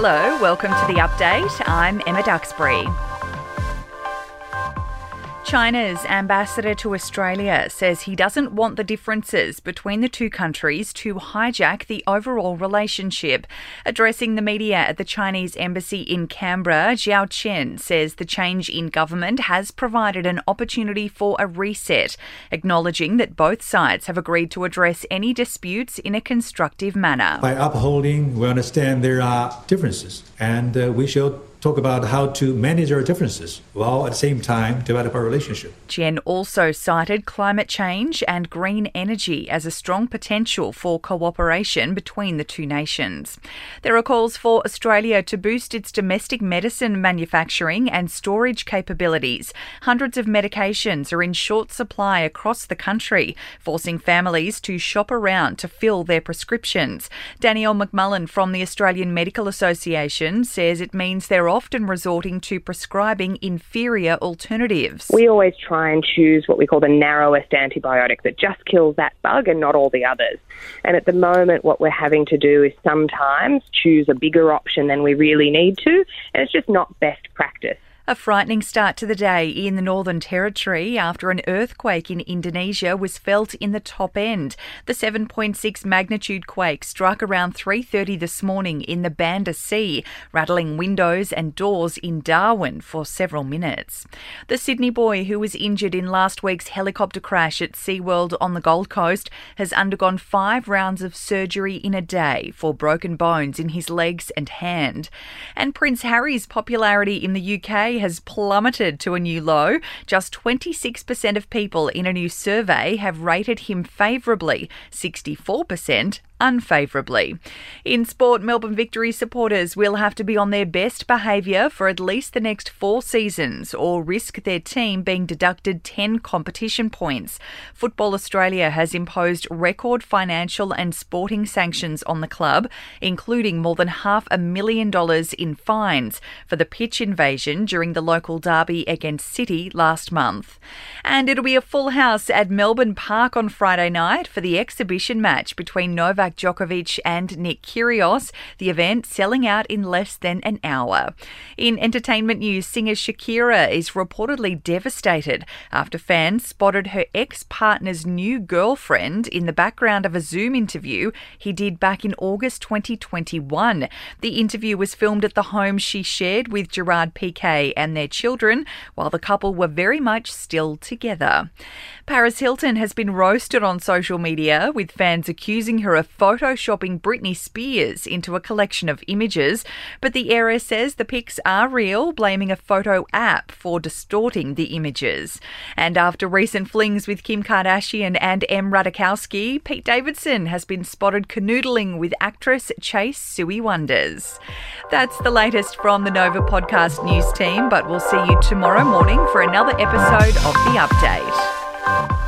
Hello, welcome to the update. I'm Emma Duxbury. China's ambassador to Australia says he doesn't want the differences between the two countries to hijack the overall relationship. Addressing the media at the Chinese embassy in Canberra, Xiao Qian says the change in government has provided an opportunity for a reset, acknowledging that both sides have agreed to address any disputes in a constructive manner. By upholding, we understand there are differences, and uh, we shall talk about how to manage our differences while at the same time develop our relationship. Qian also cited climate change and green energy as a strong potential for cooperation between the two nations. There are calls for Australia to boost its domestic medicine manufacturing and storage capabilities. Hundreds of medications are in short supply across the country, forcing families to shop around to fill their prescriptions. Danielle McMullen from the Australian Medical Association says it means there are often resorting to prescribing inferior alternatives. We always try and choose what we call the narrowest antibiotic that just kills that bug and not all the others. And at the moment, what we're having to do is sometimes choose a bigger option than we really need to, and it's just not best practice. A frightening start to the day in the Northern Territory after an earthquake in Indonesia was felt in the top end. The 7.6 magnitude quake struck around 3:30 this morning in the Banda Sea, rattling windows and doors in Darwin for several minutes. The Sydney boy who was injured in last week's helicopter crash at SeaWorld on the Gold Coast has undergone 5 rounds of surgery in a day for broken bones in his legs and hand. And Prince Harry's popularity in the UK has plummeted to a new low. Just 26% of people in a new survey have rated him favourably, 64% unfavourably. In sport, Melbourne Victory supporters will have to be on their best behaviour for at least the next four seasons or risk their team being deducted 10 competition points. Football Australia has imposed record financial and sporting sanctions on the club, including more than half a million dollars in fines for the pitch invasion during the local derby against City last month. And it'll be a full house at Melbourne Park on Friday night for the exhibition match between Novak Novak Djokovic and Nick Kyrgios, the event selling out in less than an hour. In entertainment news, singer Shakira is reportedly devastated after fans spotted her ex partner's new girlfriend in the background of a Zoom interview he did back in August 2021. The interview was filmed at the home she shared with Gerard Piqué and their children while the couple were very much still together. Paris Hilton has been roasted on social media, with fans accusing her of photoshopping Britney Spears into a collection of images, but the heiress says the pics are real, blaming a photo app for distorting the images. And after recent flings with Kim Kardashian and M. Ratajkowski, Pete Davidson has been spotted canoodling with actress Chase Sui Wonders. That's the latest from the Nova Podcast News team, but we'll see you tomorrow morning for another episode of The Update.